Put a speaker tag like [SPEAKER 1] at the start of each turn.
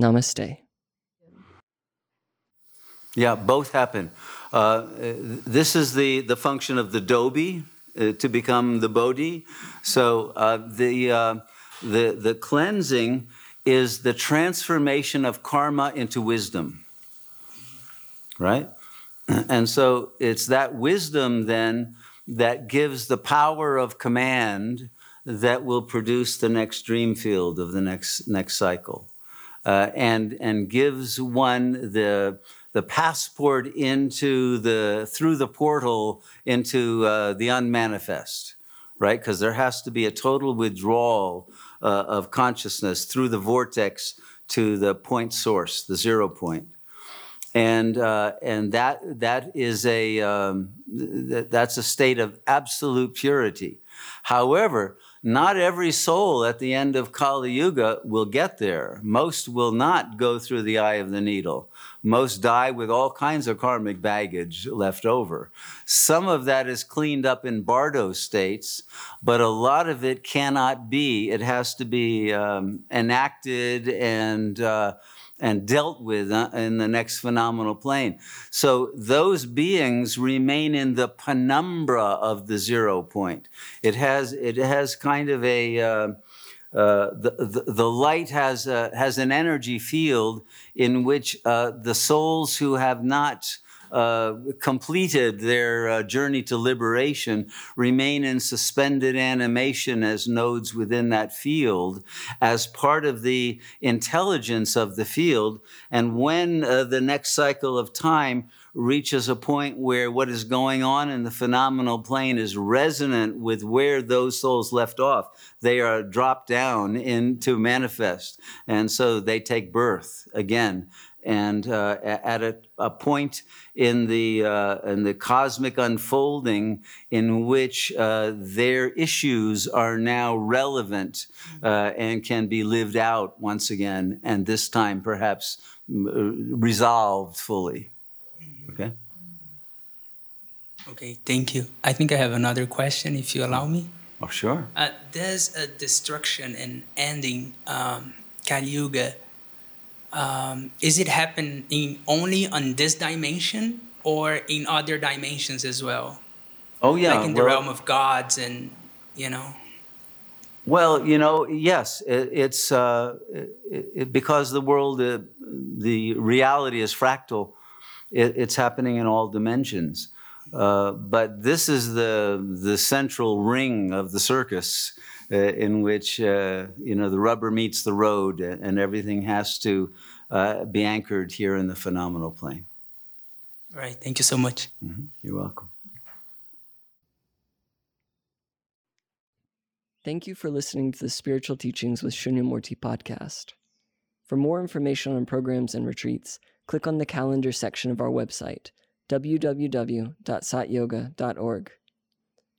[SPEAKER 1] Namaste.
[SPEAKER 2] Yeah, both happen. Uh, this is the, the function of the dhobi uh, to become the Bodhi. So uh, the, uh, the, the cleansing is the transformation of karma into wisdom, right? And so it's that wisdom then that gives the power of command that will produce the next dream field of the next, next cycle. Uh, and, and gives one the, the passport into the, through the portal into uh, the unmanifest, right? Because there has to be a total withdrawal uh, of consciousness through the vortex to the point source, the zero point and uh, and that that is a um, th- that's a state of absolute purity. However, not every soul at the end of Kali Yuga will get there. Most will not go through the eye of the needle. Most die with all kinds of karmic baggage left over. Some of that is cleaned up in bardo states, but a lot of it cannot be. It has to be um, enacted and uh, and dealt with uh, in the next phenomenal plane. So those beings remain in the penumbra of the zero point. It has it has kind of a uh, uh, the, the, the, light has a, has an energy field in which uh, the souls who have not uh, completed their uh, journey to liberation remain in suspended animation as nodes within that field as part of the intelligence of the field. And when uh, the next cycle of time reaches a point where what is going on in the phenomenal plane is resonant with where those souls left off. They are dropped down into manifest. And so they take birth again and uh, at a, a, point in the uh, in the cosmic unfolding in which uh, their issues are now relevant uh, and can be lived out once again, and this time perhaps uh, resolved fully. Okay.
[SPEAKER 3] Okay, thank you. I think I have another question, if you allow me.
[SPEAKER 2] Oh, sure.
[SPEAKER 3] Uh, does a destruction and ending um, Kali Yuga um, is it happening only on this dimension or in other dimensions as well?
[SPEAKER 2] Oh yeah,
[SPEAKER 3] like in the realm of gods and you know.
[SPEAKER 2] Well, you know, yes, it, it's uh, it, it, because the world, uh, the reality is fractal. it's happening in all dimensions. Uh, but this is the the central ring of the circus uh, in which uh, you know the rubber meets the road and everything has to uh, be anchored here in the phenomenal plane.
[SPEAKER 3] Right. Thank you so much.
[SPEAKER 2] Mm-hmm. You're welcome.
[SPEAKER 1] Thank you for listening to the Spiritual Teachings with Shunyamurti podcast. For more information on programs and retreats, click on the calendar section of our website, www.satyoga.org.